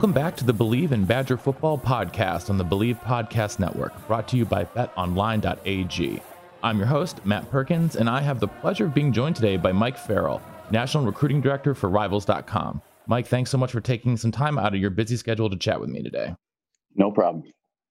Welcome back to the Bleav in Badger Football podcast on the Bleav Podcast Network, brought to you by betonline.ag. I'm your host, Matt Perkins, and I have the pleasure of being joined today by Mike Farrell, National Recruiting Director for Rivals.com. Mike, thanks so much for taking some time out of your busy schedule to chat with me today. No problem.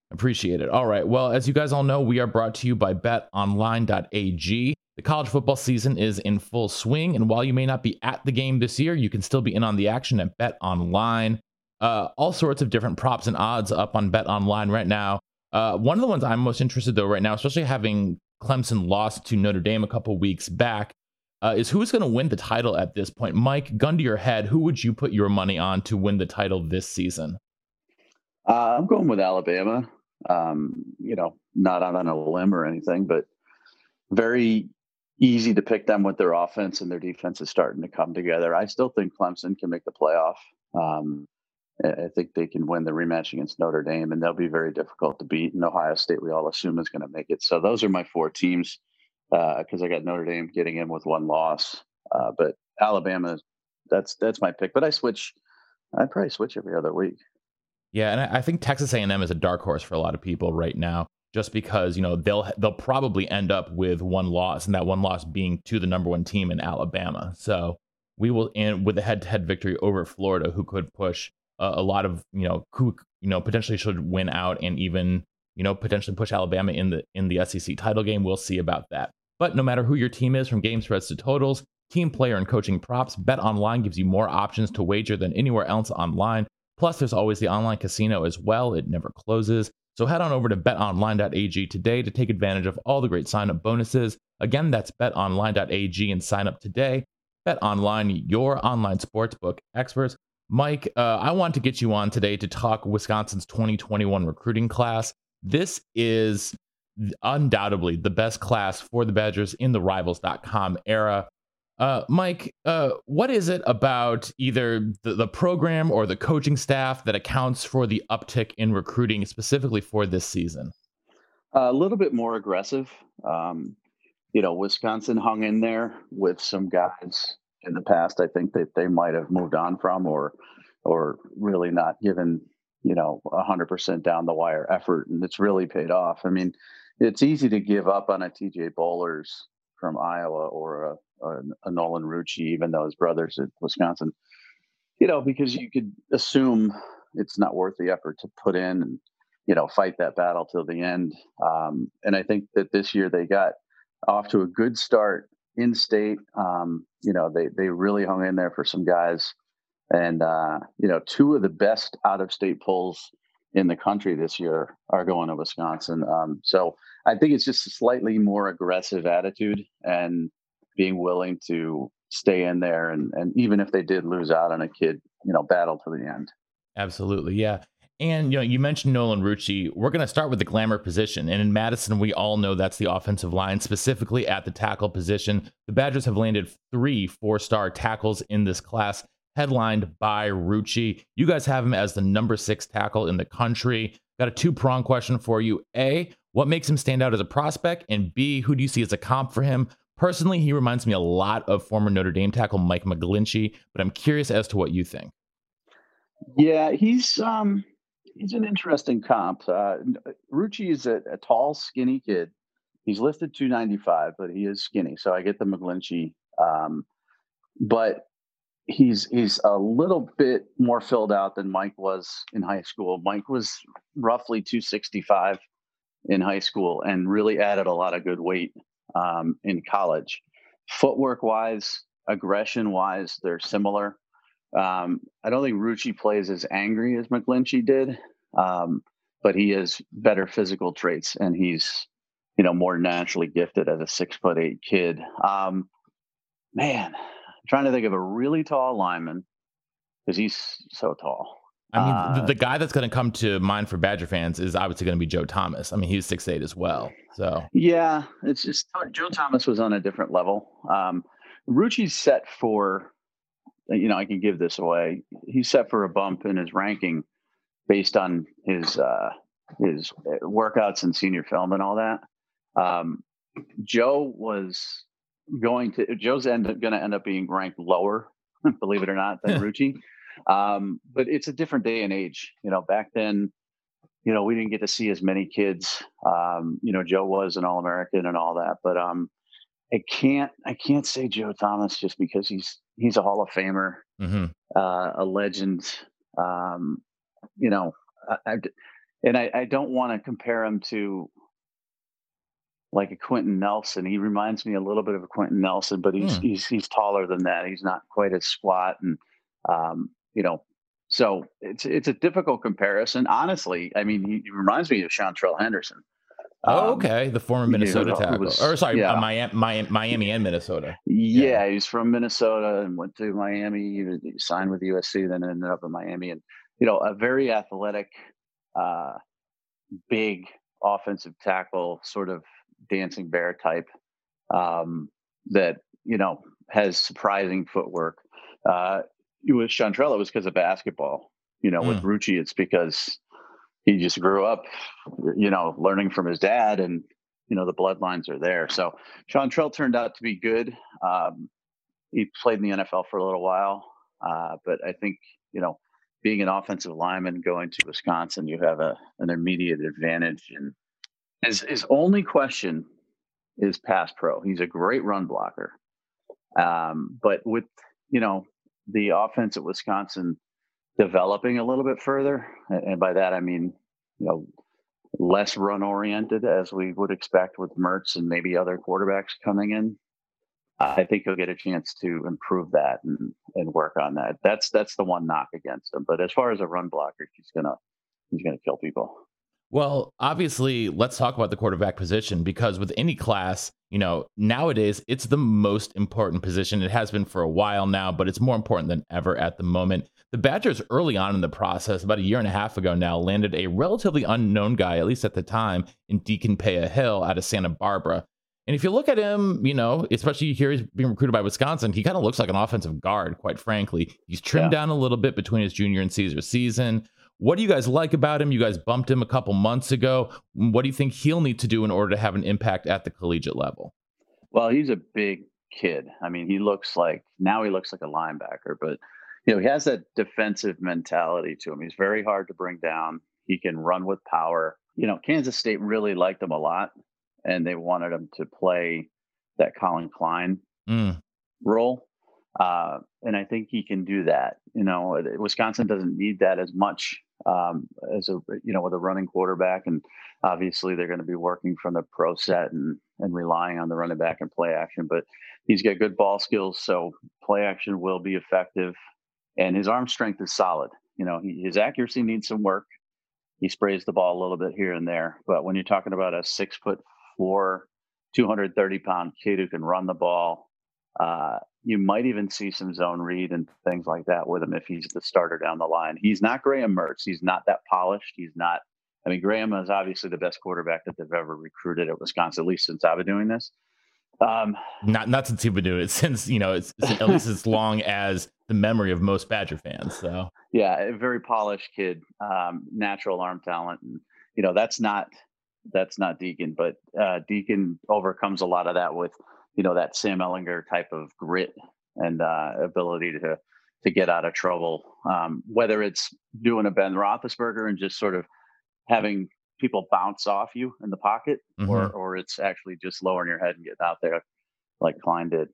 Appreciate it. All right. Well, as you guys all know, we are brought to you by betonline.ag. The college football season is in full swing, and while you may not be at the game this year, you can still be in on the action at BetOnline uh, all sorts of different props and odds up on Bet Online right now. Uh, one of the ones I'm most interested though right now, especially having Clemson lost to Notre Dame a couple weeks back, uh, is who's going to win the title at this point. Mike, gun to your head, who would you put your money on to win the title this season? Uh, I'm going with Alabama. Um, you know, not out on a limb or anything, but very easy to pick them with their offense and their defense is starting to come together. I still think Clemson can make the playoff. Um, I think they can win the rematch against Notre Dame, and they'll be very difficult to beat. And Ohio State, we all assume, is going to make it. So those are my four teams because uh, I got Notre Dame getting in with one loss, uh, but Alabama, that's that's my pick. But I switch, I probably switch every other week. Yeah, and I think Texas A&M is a dark horse for a lot of people right now, just because you know they'll they'll probably end up with one loss, and that one loss being to the number one team in Alabama. So we will end with a head-to-head victory over Florida, who could push a, lot of you know who you know potentially should win out and even you know potentially push Alabama in the in the SEC title game. We'll see about that. But no matter who your team is, from game spreads to totals, team player and coaching props, Bet Online gives you more options to wager than anywhere else online. Plus, there's always the online casino as well. It never closes. So head on over to betonline.ag today to take advantage of all the great sign-up bonuses. Again, that's betonline.ag and sign up today. Bet Online, your online sportsbook experts. Mike, uh, I want to get you on today to talk Wisconsin's 2021 recruiting class. This is undoubtedly the best class for the Badgers in the rivals.com era. Uh, Mike, uh, what is it about either the, the, program or the coaching staff that accounts for the uptick in recruiting specifically for this season? A little bit more aggressive. Um, you know, Wisconsin hung in there with some guys in the past. I think that they might have moved on from or or really not given you know a hundred percent down the wire effort, and it's really paid off. I mean, it's easy to give up on a TJ Bollers from Iowa or a, a, a Nolan Rucci, even though his brother's at Wisconsin. You know, because you could assume it's not worth the effort to put in and you know fight that battle till the end. Um, and I think that this year they got off to a good start in state. Um, you know, they they really hung in there for some guys, and uh, you know, two of the best out of state polls in the country this year are going to Wisconsin. Um, so I think it's just a slightly more aggressive attitude and being willing to stay in there, and and even if they did lose out on a kid, you know, battle to the end. Absolutely, yeah. And you know, you mentioned Nolan Rucci. We're going to start with the glamour position, and in Madison, we all know that's the offensive line, specifically at the tackle position. The Badgers have landed three four-star tackles in this class, headlined by Rucci. You guys have him as the number six tackle in the country. Got a two-prong question for you: A, what makes him stand out as a prospect, and B, who do you see as a comp for him? Personally, he reminds me a lot of former Notre Dame tackle Mike McGlinchey, but I'm curious as to what you think. Yeah, he's um he's an interesting comp. Uh, Rucci is a, a, tall, skinny kid. He's listed 295, but he is skinny. So I get the McGlinchey. Um, but he's he's a little bit more filled out than Mike was in high school. Mike was roughly 265 in high school and really added a lot of good weight um, in college. Footwork wise, aggression wise, they're similar. Um, I don't think Rucci plays as angry as McGlinchey did, um, but he has better physical traits and he's, you know, more naturally gifted as a six foot eight kid. Um, man, I'm trying to think of a really tall lineman because he's so tall. I mean, uh, the, the, guy that's going to come to mind for Badger fans is obviously going to be Joe Thomas. I mean, he's six eight as well. So yeah, it's just Joe Thomas was on a different level. Um, Rucci's set for, you know, I can give this away. He's set for a bump in his ranking based on his uh, his workouts and senior film and all that. Um, Joe was going to Joe's end going to end up being ranked lower, believe it or not, than Rucci. Um, but it's a different day and age. You know, back then, you know, we didn't get to see as many kids. Um, you know, Joe was an All American and all that, but um, I can't I can't say Joe Thomas just because he's he's a Hall of Famer, mm-hmm. uh, a legend. Um, you know, I, I, and I, I don't want to compare him to like a Quenton Nelson. He reminds me a little bit of a Quenton Nelson, but he's mm. he's he's taller than that. He's not quite as squat, and um, you know, so it's it's a difficult comparison. Honestly, I mean, he, he reminds me of Seantrel Henderson. Oh, um, okay. The former Minnesota tackle, was, or sorry, yeah. uh, Miami, Miami and Minnesota. Yeah, yeah, he's from Minnesota and went to Miami. He signed with USC, then ended up in Miami, and you know, a very athletic, uh, big offensive tackle, sort of dancing bear type um, that you know has surprising footwork. Uh, with Seantrel, it was because of basketball. You know, mm. with Rucci, it's because he just grew up, you know, learning from his dad, and you know the bloodlines are there. So Seantrel turned out to be good. Um, he played in the NFL for a little while, uh, but I think you know, being an offensive lineman going to Wisconsin, you have a an immediate advantage and his his only question is pass pro. He's a great run blocker, um, but with you know the offense at Wisconsin developing a little bit further, and by that I mean you know less run oriented as we would expect with Mertz and maybe other quarterbacks coming in. I think he'll get a chance to improve that and, and work on that. That's that's the one knock against him. But as far as a run blocker, he's gonna he's gonna kill people. Well, obviously, let's talk about the quarterback position because with any class, you know, nowadays it's the most important position. It has been for a while now, but it's more important than ever at the moment. The Badgers, early on in the process, about a year and a half ago now, landed a relatively unknown guy, at least at the time, in Deacon Paea-Hill out of Santa Barbara. And if you look at him, you know, especially here he's being recruited by Wisconsin, he kind of looks like an offensive guard, quite frankly. He's trimmed yeah. down a little bit between his junior and Caesar season. What do you guys like about him? You guys bumped him a couple months ago. What do you think he'll need to do in order to have an impact at the collegiate level? Well, he's a big kid. I mean, he looks like now he looks like a linebacker, but you know, he has that defensive mentality to him. He's very hard to bring down. He can run with power. You know, Kansas State really liked him a lot, and they wanted him to play that Collin Klein mm. role. Uh, and I think he can do that. You know, Wisconsin doesn't need that as much um, as a you know with a running quarterback, and obviously they're going to be working from the pro set and and relying on the running back and play action. But he's got good ball skills, so play action will be effective, and his arm strength is solid. You know, he, his accuracy needs some work. He sprays the ball a little bit here and there, but when you're talking about a six foot four, 230 pound kid who can run the ball, uh, you might even see some zone read and things like that with him if he's the starter down the line. He's not Graham Mertz. He's not that polished. He's not. I mean, Graham is obviously the best quarterback that they've ever recruited at Wisconsin, at least since I've been doing this. Um, not not since he's been doing it since you know it's at least as long as the memory of most Badger fans. So yeah, a very polished kid, um, natural arm talent, and you know that's not that's not Deacon, but uh, Deacon overcomes a lot of that with you know that Sam Ehlinger type of grit and uh, ability to to get out of trouble. Um, whether it's doing a Ben Roethlisberger and just sort of having people bounce off you in the pocket, mm-hmm. or or it's actually just lowering your head and getting out there like Klein did.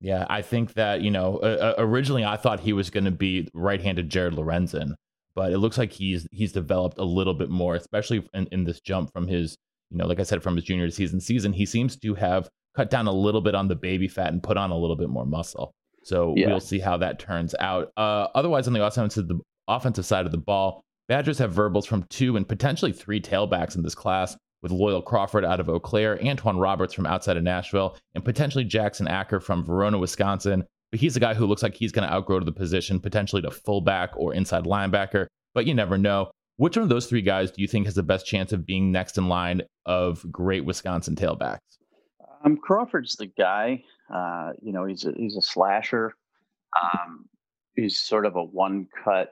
Yeah, I think that you know uh, originally I thought he was going to be right-handed Jared Lorenzen, but it looks like he's he's developed a little bit more, especially in, in this jump from his you know like I said from his junior season season. He seems to have cut down a little bit on the baby fat and put on a little bit more muscle. So yeah. we'll see how that turns out. Uh, otherwise, on the offensive, the offensive side of the ball, Badgers have verbals from two and potentially three tailbacks in this class, with Loyal Crawford out of Eau Claire, Antwan Roberts from outside of Nashville, and potentially Jackson Acker from Verona, Wisconsin. but he's a guy who looks like he's going to outgrow to the position, potentially to fullback or inside linebacker. But you never know. Which one of those three guys do you think has the best chance of being next in line of great Wisconsin tailbacks? Um, Crawford's the guy. Uh, you know, he's a, he's a slasher. Um, he's sort of a one cut,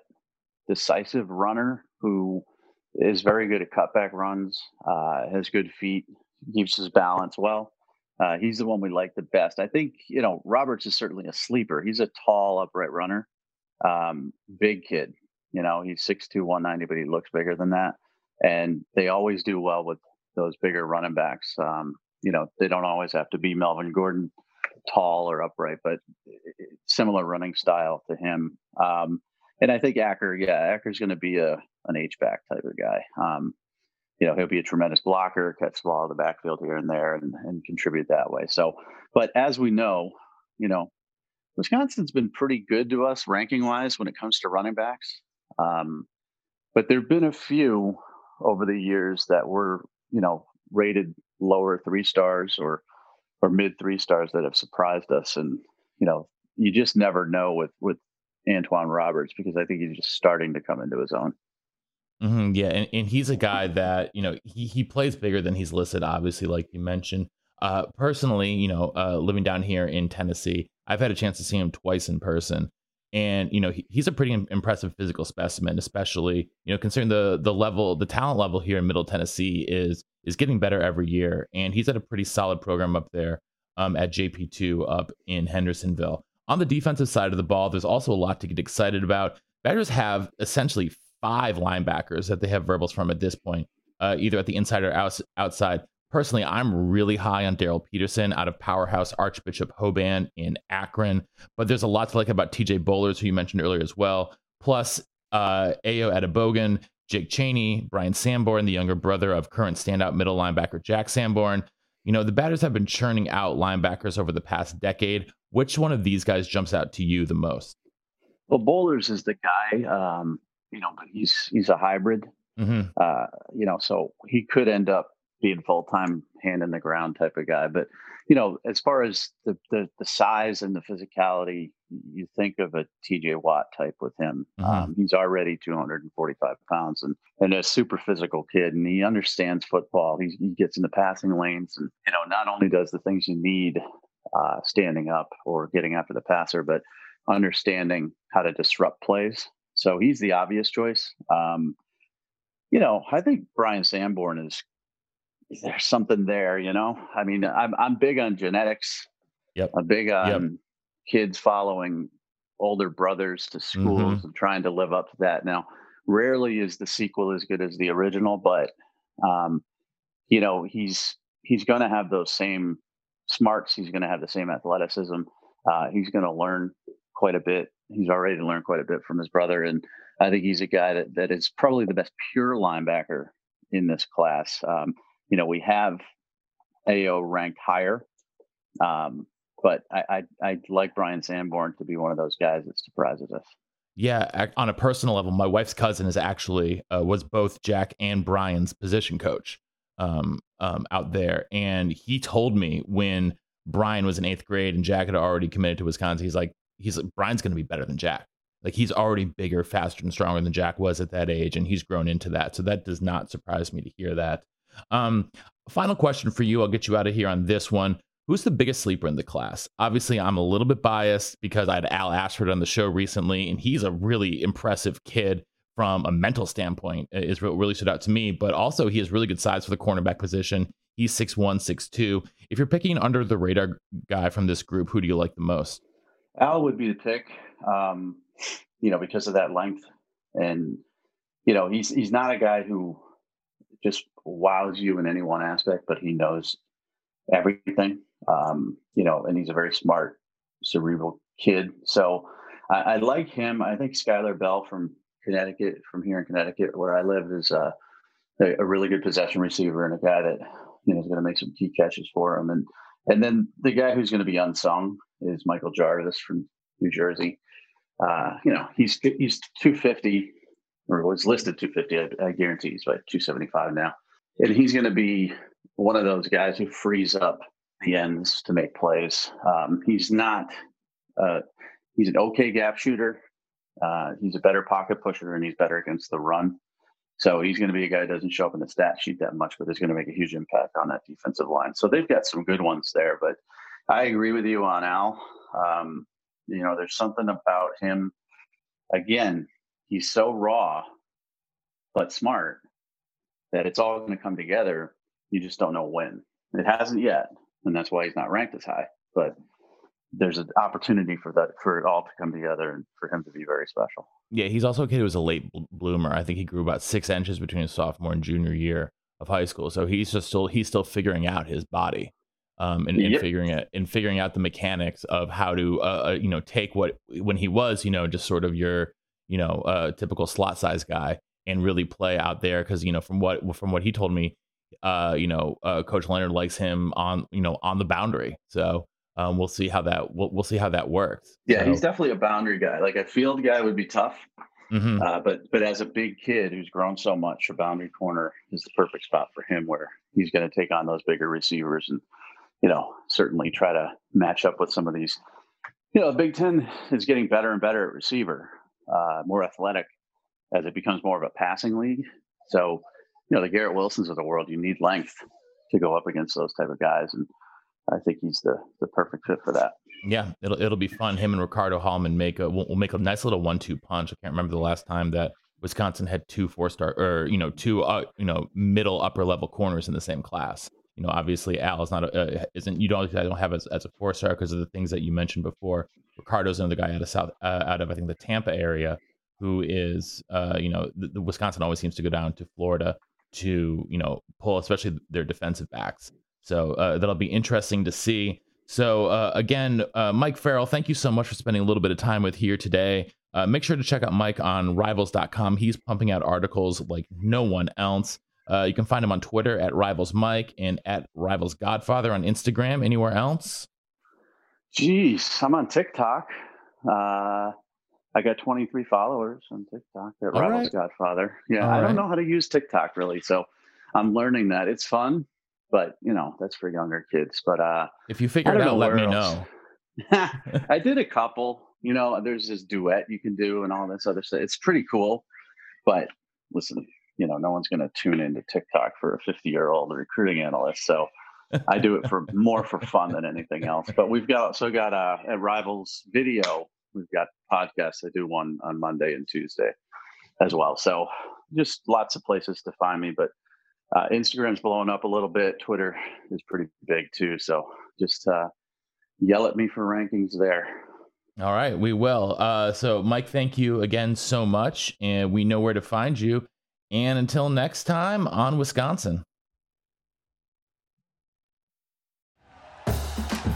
decisive runner who is very good at cutback runs, uh, has good feet, keeps his balance well. Uh, he's the one we like the best. I think, you know, Roberts is certainly a sleeper. He's a tall, upright runner, um, big kid. You know, he's 6'2, 190, but he looks bigger than that. And they always do well with those bigger running backs. Um, you know, they don't always have to be Melvin Gordon tall or upright, but similar running style to him. Um, and I think Acker, yeah, Acker's going to be a an H back type of guy. Um, you know, he'll be a tremendous blocker, catch the ball in the backfield here and there, and, and contribute that way. So, but as we know, you know, Wisconsin's been pretty good to us ranking wise when it comes to running backs. Um, but there've been a few over the years that were, you know, rated lower three stars or or mid three stars that have surprised us. And you know, you just never know with with Antwan Roberts because I think he's just starting to come into his own. Mm-hmm, yeah, and, and he's a guy that you know he he plays bigger than he's listed. Obviously, like you mentioned. Uh, personally, you know, uh, living down here in Tennessee, I've had a chance to see him twice in person, and you know he, he's a pretty impressive physical specimen, especially you know considering the the level, the talent level here in Middle Tennessee is is getting better every year, and he's at a pretty solid program up there um, at JP2 up in Hendersonville. On the defensive side of the ball, there's also a lot to get excited about. Badgers have essentially five linebackers that they have verbals from at this point, uh, either at the inside or out, outside. Personally, I'm really high on Daryl Peterson out of Powerhouse Archbishop Hoban in Akron, but there's a lot to like about TJ Bollers, who you mentioned earlier as well. Plus, uh, Ayo Adebogun, Jake Chaney, Bryan Sanborn, the younger brother of current standout middle linebacker Jack Sanborn. You know, the Badgers have been churning out linebackers over the past decade. Which one of these guys jumps out to you the most? Well, Bollers is the guy, um, you know, but he's he's a hybrid. Mm-hmm. Uh, you know, so he could end up being full time hand in the ground type of guy. But you know, as far as the, the, the size and the physicality, you think of a TJ Watt type with him. Mm-hmm. Um, he's already 245 pounds and, and a super physical kid, and he understands football. He's, he gets in the passing lanes, and you know, not only does the things you need uh, standing up or getting after the passer, but understanding how to disrupt plays. So he's the obvious choice. Um, you know, I think Bryan Sanborn is there's something there, you know. I mean, I'm I'm big on genetics. Yep. I'm big on yep. kids following older brothers to schools mm-hmm. and trying to live up to that. Now, rarely is the sequel as good as the original, but um, you know, he's he's going to have those same smarts. He's going to have the same athleticism. Uh, he's going to learn quite a bit. He's already learned quite a bit from his brother, and I think he's a guy that that is probably the best pure linebacker in this class. Um, you know, we have Ayo ranked higher. Um, but I, I, I like Bryan Sanborn to be one of those guys that surprises us. Yeah, on a personal level, my wife's cousin is actually uh, was both Jack and Brian's position coach um, um, out there, and he told me when Brian was in eighth grade and Jack had already committed to Wisconsin, he's like, he's like, Brian's going to be better than Jack. Like he's already bigger, faster, and stronger than Jack was at that age, and he's grown into that. So that does not surprise me to hear that. Um, final question for you. I'll get you out of here on this one. Who's the biggest sleeper in the class? Obviously, I'm a little bit biased because I had Al Ashford on the show recently, and he's a really impressive kid from a mental standpoint, is what really stood out to me. But also, he has really good size for the cornerback position. He's 6'1, 6'2. If you're picking under the radar guy from this group, who do you like the most? Al would be the pick, um, you know, because of that length. And, you know, he's he's not a guy who just wows you in any one aspect, but he knows everything. Um, you know, and he's a very smart, cerebral kid. So I, I like him. I think Skyler Bell from Connecticut, from here in Connecticut, where I live, is uh, a, a really good possession receiver and a guy that you know is going to make some key catches for him. And and then the guy who's going to be unsung is Michael Jarvis from New Jersey. Uh, you know, he's he's 250 or was listed 250. I, I guarantee he's like 275 now. And he's going to be one of those guys who frees up the ends to make plays. Um, he's not uh, he's an okay gap shooter. Uh, he's a better pocket pusher and he's better against the run. So he's going to be a guy that doesn't show up in the stat sheet that much, but is going to make a huge impact on that defensive line. So they've got some good ones there. But I agree with you on Al. Um, you know, there's something about him. Again, he's so raw, but smart that it's all going to come together. You just don't know when. It hasn't yet, and that's why he's not ranked as high. But there's an opportunity for that for it all to come together and for him to be very special. Yeah, he's also a kid who was a late bloomer. I think he grew about six inches between his sophomore and junior year of high school. So he's just still he's still figuring out his body, um, and, and yep. figuring it and figuring out the mechanics of how to uh, uh, you know take what when he was you know just sort of your you know uh, typical slot size guy and really play out there because you know from what from what he told me, uh, you know, uh, Coach Leonhard likes him on you know on the boundary. So um, we'll see how that we'll, we'll see how that works. Yeah, so, he's definitely a boundary guy. Like a field guy would be tough, mm-hmm. uh, but but as a big kid who's grown so much, a boundary corner is the perfect spot for him, where he's going to take on those bigger receivers and you know certainly try to match up with some of these. You know, Big Ten is getting better and better at receiver, uh, more athletic as it becomes more of a passing league. So, you know, the Garrett Wilsons of the world, you need length to go up against those type of guys, and I think he's the the perfect fit for that. Yeah, it'll it'll be fun. Him and Ricardo Hallman make a we'll, make a nice little one two punch. I can't remember the last time that Wisconsin had two four star or you know two uh, you know middle upper level corners in the same class. You know, obviously Al is not a, uh, isn't you don't I don't have as, as a four star because of the things that you mentioned before. Ricardo's another guy out of South uh, out of I think the Tampa area who is uh, you know the, the Wisconsin always seems to go down to Florida to you know pull especially their defensive backs. So uh, that'll be interesting to see. So uh, again, uh, Mike Farrell, thank you so much for spending a little bit of time with here today. Uh, make sure to check out Mike on Rivals.com. He's pumping out articles like no one else. Uh, you can find him on Twitter at Rivals Mike and at Rivals Godfather on Instagram. Anywhere else? Jeez, I'm on TikTok. Uh, I got 23 followers on TikTok at All Rivals right. Godfather. Yeah, All I don't know how to use TikTok really, so I'm learning that. It's fun but you know that's for younger kids. But uh, if you figure it out, let me else. know. I did a couple. You know, there's this duet you can do and all this other stuff. It's pretty cool. But listen, you know, no one's going to tune into TikTok for a 50 year old recruiting analyst. So I do it for more for fun than anything else. But we've got so got a, a rivals video. We've got podcasts. I do one on Monday and Tuesday as well. So just lots of places to find me. But uh, Instagram's blowing up a little bit. Twitter is pretty big too. So just uh, yell at me for rankings there. All right, we will. Uh, so, Mike, thank you again so much. And we know where to find you. And until next time on Wisconsin.